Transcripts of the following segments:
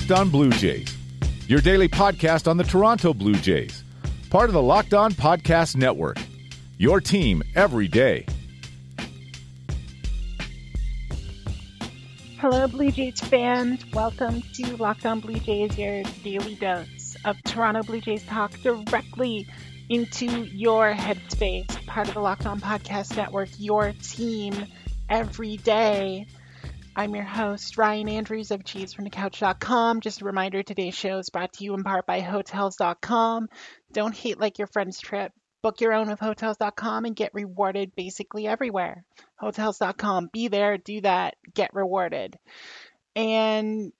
Locked On Blue Jays, your daily podcast on the Toronto Blue Jays, part of the Locked On Podcast Network. Your team every day. Hello, Blue Jays fans. Welcome to Locked On Blue Jays, your daily dose of Toronto Blue Jays talk directly into your headspace, part of the Locked On Podcast Network, your team every day. I'm your host, Ryan Andrews of JaysFromTheCouch.com. Just a reminder today's show is brought to you in part by Hotels.com. Don't hate like your friend's trip. Book your own with Hotels.com and get rewarded basically everywhere. Hotels.com. Be there, do that, get rewarded. And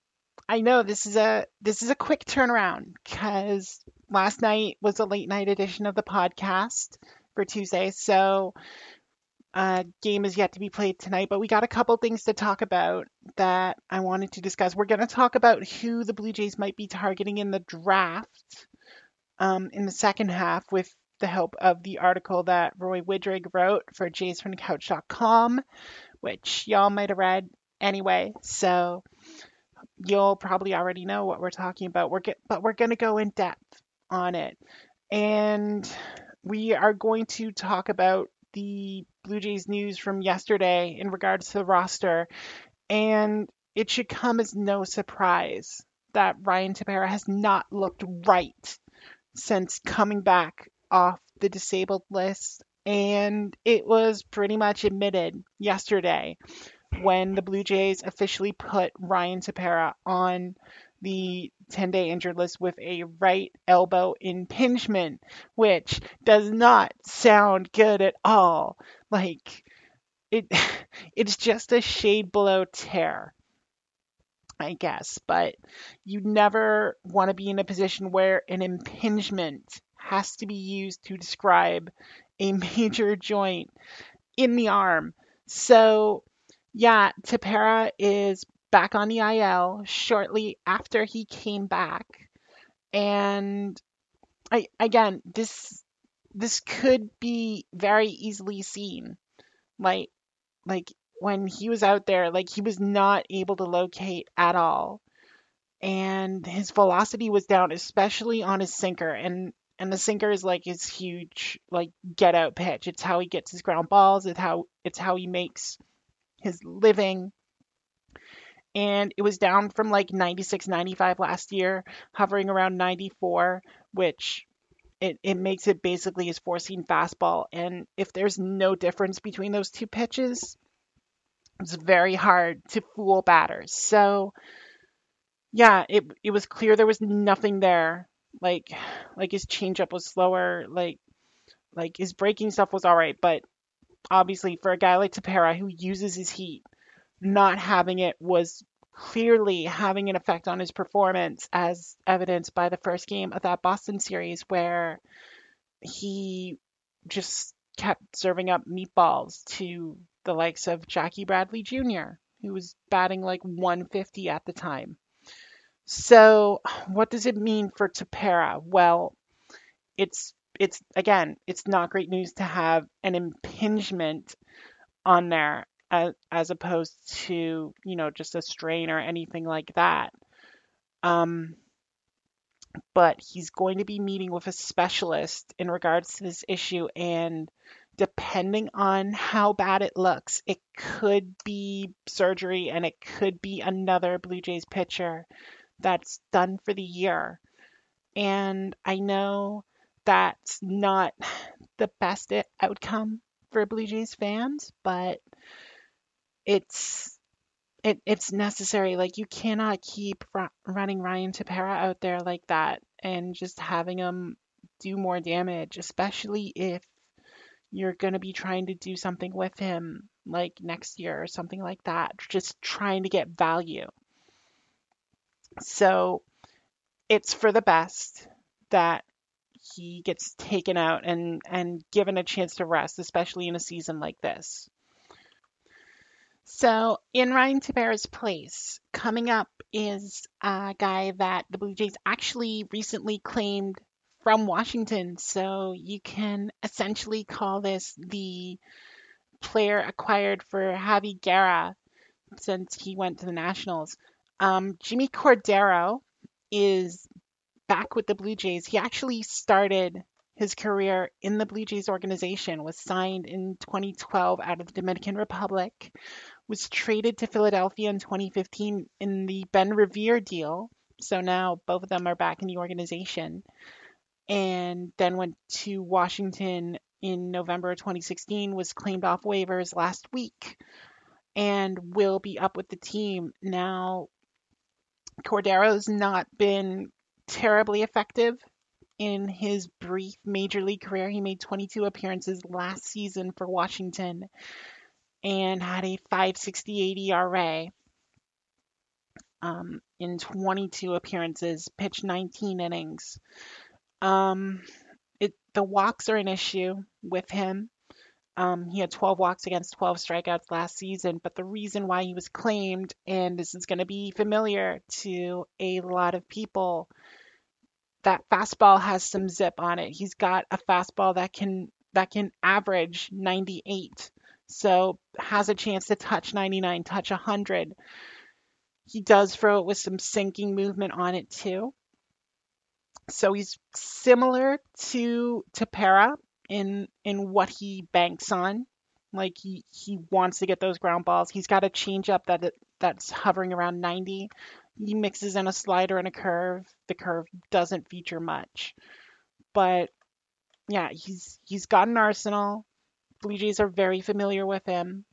I know this is a this is a quick turnaround because last night was a late night edition of the podcast for Tuesday. So uh, game is yet to be played tonight, but we got a couple things to talk about that I wanted to discuss. We're going to talk about who the Blue Jays might be targeting in the draft um, in the second half with the help of the article that Roy Widrig wrote for jaysfromthecouch.com, which y'all might have read anyway. So you'll probably already know what we're talking about. We're get, but we're going to go in depth on it. And we are going to talk about the Blue Jays news from yesterday in regards to the roster. And it should come as no surprise that Ryan Tepera has not looked right since coming back off the disabled list. And it was pretty much admitted yesterday when the Blue Jays officially put Ryan Tepera on the 10 day injured list with a right elbow impingement, which does not sound good at all. Like, it, it's just a shade below tear. I guess, but you never want to be in a position where an impingement has to be used to describe a major joint in the arm. So, yeah, Tepera is back on the IL shortly after he came back. And I again, this this could be very easily seen. Like like when he was out there, like he was not able to locate at all. And his velocity was down, especially on his sinker. And and the sinker is like his huge like get out pitch. It's how he gets his ground balls. It's how it's how he makes his living and it was down from like 96 95 last year hovering around 94 which it, it makes it basically his four seam fastball. And if there's no difference between those two pitches it's very hard to fool batters. So yeah it, it was clear there was nothing there. Like like his changeup was slower like like his breaking stuff was all right. But obviously for a guy like Tepera who uses his heat not having it was clearly having an effect on his performance, as evidenced by the first game of that Boston series, where he just kept serving up meatballs to the likes of Jackie Bradley Jr., who was batting like 150 at the time. So, what does it mean for Tepera? Well, it's it's again, it's not great news to have an impingement on there as, as opposed to, you know, just a strain or anything like that. Um, but he's going to be meeting with a specialist in regards to this issue and depending on how bad it looks it could be surgery and it could be another blue jays pitcher that's done for the year and i know that's not the best outcome for blue jays fans but it's it, it's necessary. Like you cannot keep running Ryan Tepera out there like that and just having him do more damage, especially if you're going to be trying to do something with him like next year or something like that, just trying to get value. So it's for the best that he gets taken out and and given a chance to rest, especially in a season like this. So, in Ryan Tepera's place, coming up is a guy that the Blue Jays actually recently claimed from Washington. So, you can essentially call this the player acquired for Javy Guerra since he went to the Nationals. Um, Jimmy Cordero is back with the Blue Jays. He actually started his career in the Blue Jays organization, was signed in 2012 out of the Dominican Republic, was traded to Philadelphia in 2015 in the Ben Revere deal. So now both of them are back in the organization. And then went to Washington in November 2016, was claimed off waivers last week, and will be up with the team. Now, Cordero's not been terribly effective in his brief major league career. He made 22 appearances last season for Washington and had a 568 ERA um, in 22 appearances, pitched 19 innings. Um, it, the walks are an issue with him. Um, he had 12 walks against 12 strikeouts last season, but the reason why he was claimed, and this is going to be familiar to a lot of people, that fastball has some zip on it. He's got a fastball that can that can average 98, so has a chance to touch 99, touch 100. He does throw it with some sinking movement on it too. So he's similar to Tepera in in what he banks on. Like he he wants to get those ground balls. He's got a changeup that that's hovering around 90. He mixes in a slider and a curve. The curve doesn't feature much, but yeah, he's he's got an arsenal. Blue Jays are very familiar with him,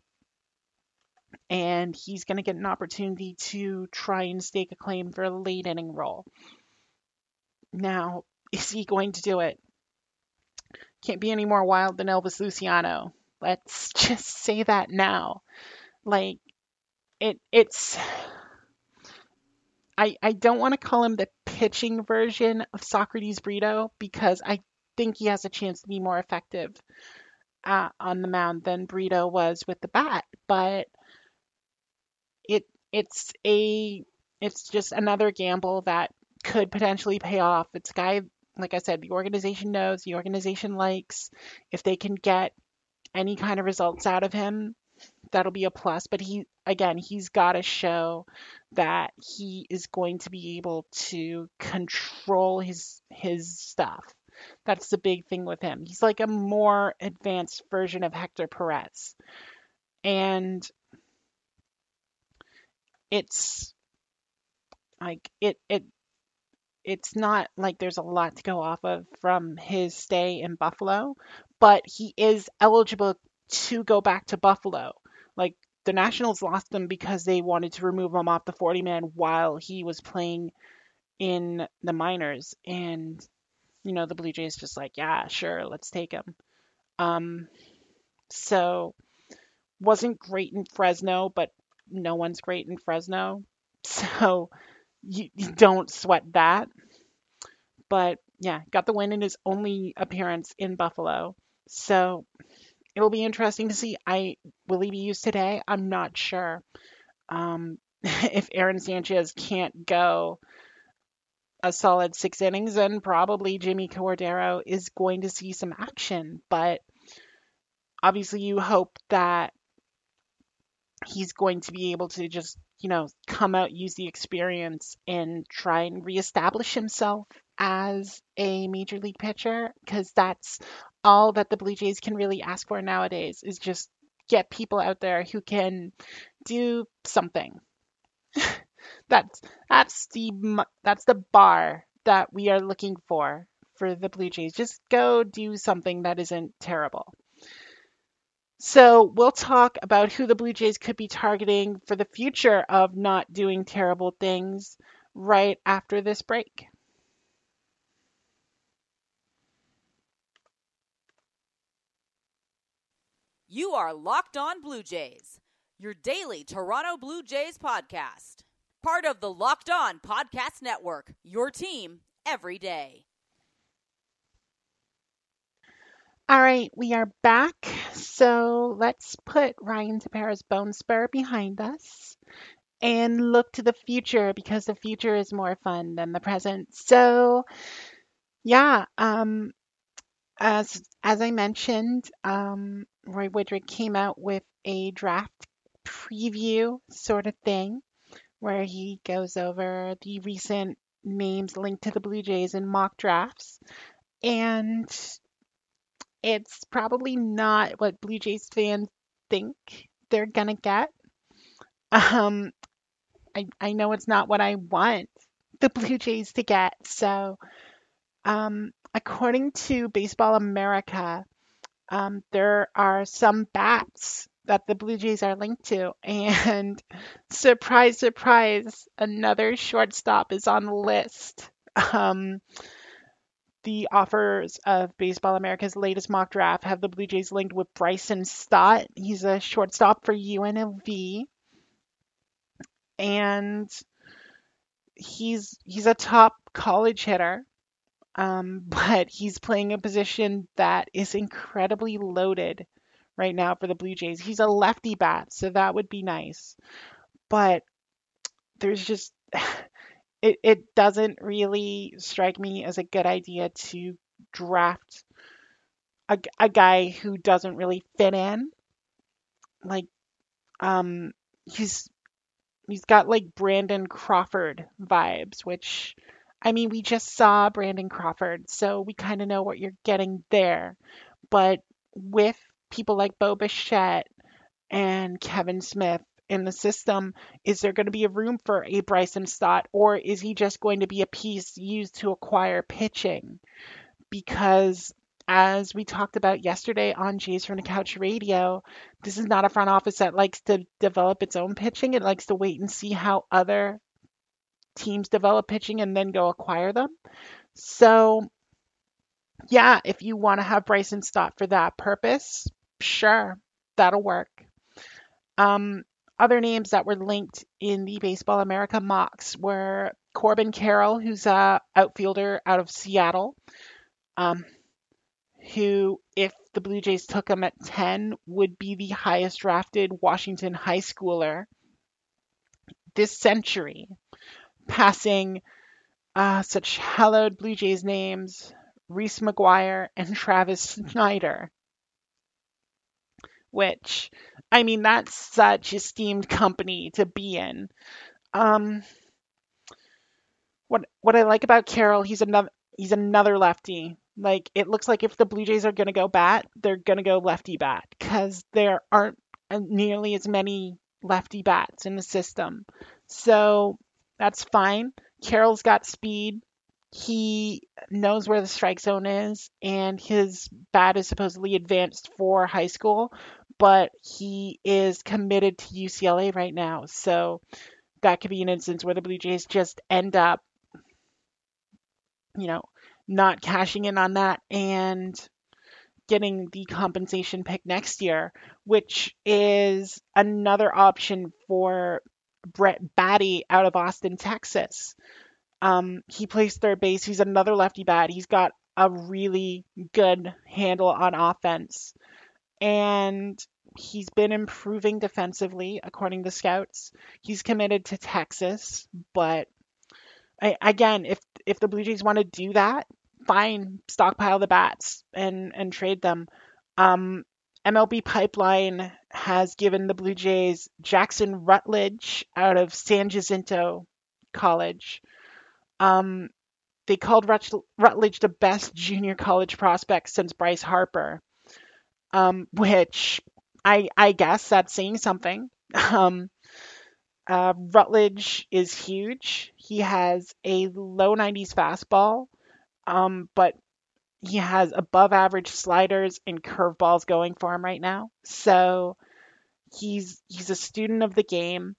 and he's going to get an opportunity to try and stake a claim for a late inning role. Now, is he going to do it? Can't be any more wild than Elvis Luciano. Let's just say that now. Like it it's I I don't want to call him the pitching version of Socrates Brito because I think he has a chance to be more effective uh, on the mound than Brito was with the bat, but it it's a it's just another gamble that could potentially pay off. It's a guy, like I said, the organization knows, the organization likes. If they can get any kind of results out of him, that'll be a plus. But he, again, he's got to show that he is going to be able to control his his stuff. That's the big thing with him. He's like a more advanced version of Hector Perez. And it's like it it it's not like there's a lot to go off of from his stay in Buffalo, but he is eligible to go back to Buffalo. Like the Nationals lost him because they wanted to remove him off the 40 man while he was playing in the minors. And, you know, the Blue Jays just like, yeah, sure, let's take him. Um, so wasn't great in Fresno, but no one's great in Fresno. So you, you don't sweat that. But yeah, got the win in his only appearance in Buffalo. So it'll be interesting to see. I will he be used today? I'm not sure. Um, if Aaron Sanchez can't go a solid six innings, and probably Jimmy Cordero is going to see some action. But obviously, you hope that he's going to be able to just, you know, come out, use the experience, and try and reestablish himself as a major league pitcher because that's all that the Blue Jays can really ask for nowadays is just get people out there who can do something. that's that's the that's the bar that we are looking for for the Blue Jays. Just go do something that isn't terrible. So we'll talk about who the Blue Jays could be targeting for the future of not doing terrible things right after this break. You are Locked On Blue Jays, your daily Toronto Blue Jays podcast. Part of the Locked On Podcast Network, your team every day. All right, we are back. So let's put Ryan Tepera's Bone Spur behind us and look to the future because the future is more fun than the present. So, yeah, um, as as I mentioned, um, Roy Woodrick came out with a draft preview sort of thing where he goes over the recent names linked to the Blue Jays in mock drafts. And it's probably not what Blue Jays fans think they're going to get. Um, I, I know it's not what I want the Blue Jays to get. So, um, according to Baseball America, um, there are some bats that the Blue Jays are linked to. And surprise, surprise, another shortstop is on the list. Um, the offers of Baseball America's latest mock draft have the Blue Jays linked with Bryson Stott. He's a shortstop for UNLV. And he's he's a top college hitter. Um, but he's playing a position that is incredibly loaded right now for the Blue Jays. He's a lefty bat, so that would be nice. But there's just it, it doesn't really strike me as a good idea to draft a, a guy who doesn't really fit in. Like um he's he's got like Brandon Crawford vibes, which I mean, we just saw Brandon Crawford, so we kind of know what you're getting there. But with people like Bo Bichette and Kevin Smith in the system, is there going to be a room for a Bryson Stott, or is he just going to be a piece used to acquire pitching? Because as we talked about yesterday on Jays from the Couch Radio, this is not a front office that likes to develop its own pitching. It likes to wait and see how other teams develop pitching and then go acquire them. So, yeah, if you want to have Bryson Stott for that purpose, sure, that'll work. Um, other names that were linked in the Baseball America mocks were Corbin Carroll, who's a outfielder out of Seattle, um, who, if the Blue Jays took him at 10, would be the highest drafted Washington high schooler this century passing uh, such hallowed Blue Jays names, Reese McGuire and Travis Snider. Which, I mean, that's such esteemed company to be in. Um, what what I like about Carroll, he's another he's another lefty. Like it looks like if the Blue Jays are gonna go bat, they're gonna go lefty bat because there aren't nearly as many lefty bats in the system. So that's fine. Carroll's got speed. He knows where the strike zone is, and his bat is supposedly advanced for high school, but he is committed to UCLA right now. So that could be an instance where the Blue Jays just end up, you know, not cashing in on that and getting the compensation pick next year, which is another option for Brett Baty out of Austin, Texas. Um, he plays third base. He's another lefty bat. He's got a really good handle on offense. And he's been improving defensively, according to scouts. He's committed to Texas, but I, again, if if the Blue Jays want to do that, fine, stockpile the bats and and trade them. Um, MLB Pipeline has given the Blue Jays Jackson Rutledge out of San Jacinto College. Um, they called Rutledge the best junior college prospect since Bryce Harper, um, which I, I guess that's saying something. Um, uh, Rutledge is huge. He has a low 90s fastball, um, but he has above average sliders and curveballs going for him right now. So he's he's a student of the game.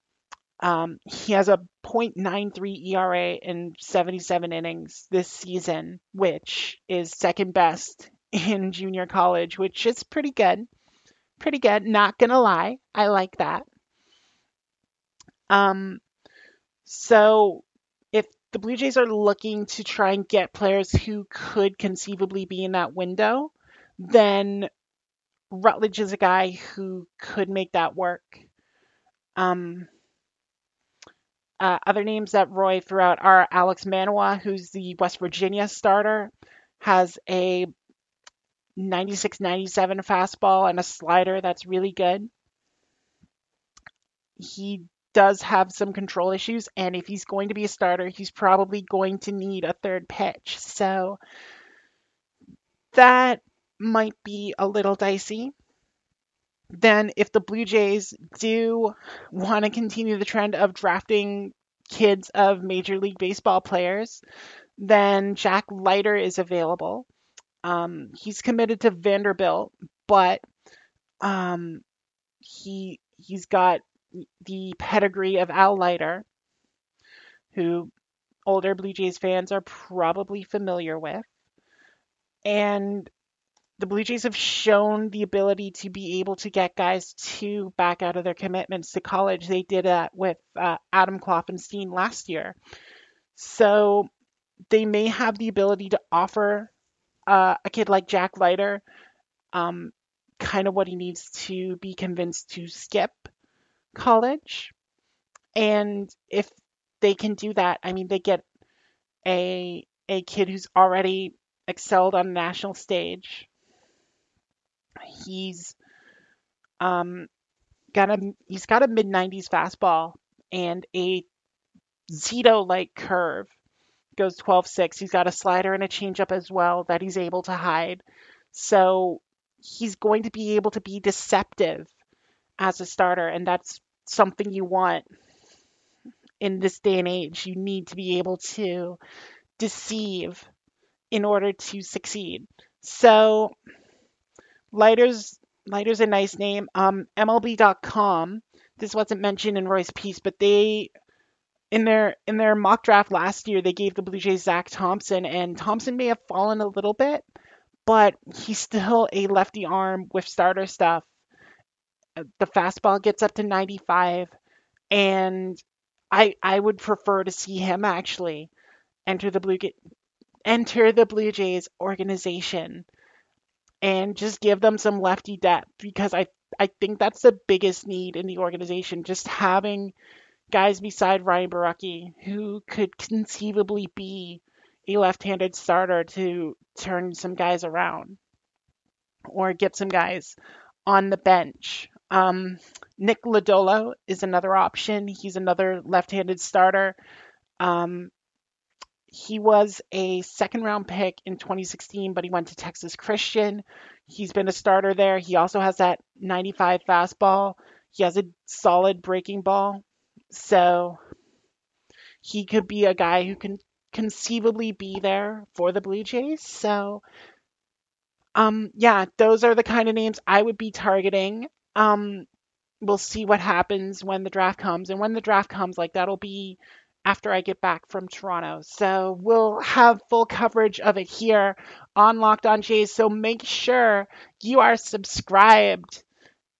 Um, he has a .93 ERA in 77 innings this season, which is second best in junior college, which is pretty good. Pretty good. Not gonna lie, I like that. Um, so if the Blue Jays are looking to try and get players who could conceivably be in that window, then Rutledge is a guy who could make that work. Um, uh, other names that Roy threw out are Alek Manoah, who's the West Virginia starter, has a 96 97 fastball and a slider that's really good. He does have some control issues, and if he's going to be a starter, he's probably going to need a third pitch. So that might be a little dicey. Then, if the Blue Jays do want to continue the trend of drafting kids of Major League Baseball players, then Jack Leiter is available. Um, he's committed to Vanderbilt, but um, he he's got the pedigree of Al Leiter, who older Blue Jays fans are probably familiar with. And the Blue Jays have shown the ability to be able to get guys to back out of their commitments to college. They did that with uh, Adam Kloffenstein last year. So they may have the ability to offer uh, a kid like Jack Leiter um, kind of what he needs to be convinced to skip college. And if they can do that, I mean, they get a a kid who's already excelled on a national stage. He's um got a he's got a mid 90s fastball and a Zito like curve. Goes 12-6. He's got a slider and a changeup as well that he's able to hide. So he's going to be able to be deceptive as a starter, and that's something you want in this day and age. You need to be able to deceive in order to succeed. So Leiter's Leiter's a nice name. Um, MLB.com. This wasn't mentioned in Roy's piece, but they in their in their mock draft last year they gave the Blue Jays Zack Thompson, and Thompson may have fallen a little bit, but he's still a lefty arm with starter stuff. The fastball gets up to 95, and I I would prefer to see him actually enter the Blue enter the Blue Jays organization and just give them some lefty depth because I I think that's the biggest need in the organization. Just having guys beside Ryan Borucki who could conceivably be a left-handed starter to turn some guys around or get some guys on the bench. Um, Nick Lodolo is another option. He's another left-handed starter. Um, he was a second round pick in 2016, but he went to Texas Christian. He's been a starter there. He also has that 95 fastball. He has a solid breaking ball. So he could be a guy who can conceivably be there for the Blue Jays. So um yeah, those are the kind of names I would be targeting. Um we'll see what happens when the draft comes and when the draft comes like that'll be after I get back from Toronto. So we'll have full coverage of it here on Locked On Jays. So make sure you are subscribed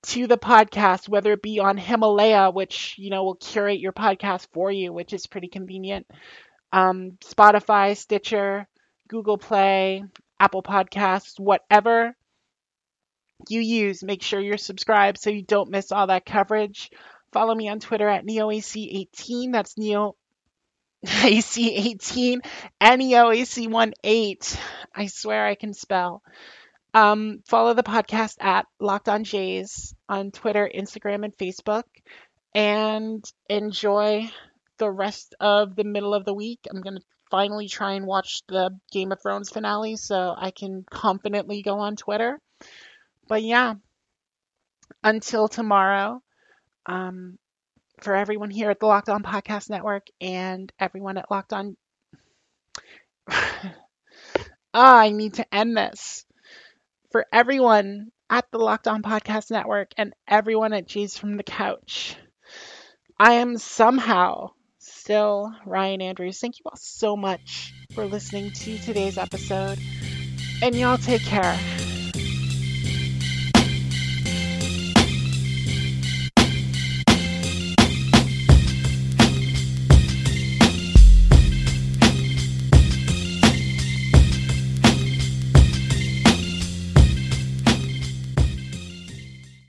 to the podcast, whether it be on Himalaya, which you know will curate your podcast for you, which is pretty convenient. Um, Spotify, Stitcher, Google Play, Apple Podcasts, whatever you use, make sure you're subscribed so you don't miss all that coverage. Follow me on Twitter at NeoAC18. That's Neo AC18, NEOAC18. I swear I can spell. Um, follow the podcast at Locked On Jays on Twitter, Instagram, and Facebook. And enjoy the rest of the middle of the week. I'm going to finally try and watch the Game of Thrones finale so I can confidently go on Twitter. But yeah, until tomorrow, um, for everyone here at the Locked On Podcast Network and everyone at Locked On. oh, I need to end this. For everyone at the Locked On Podcast Network and everyone at Jays from the Couch, I am somehow still Ryan Andrews. Thank you all so much for listening to today's episode. And y'all take care.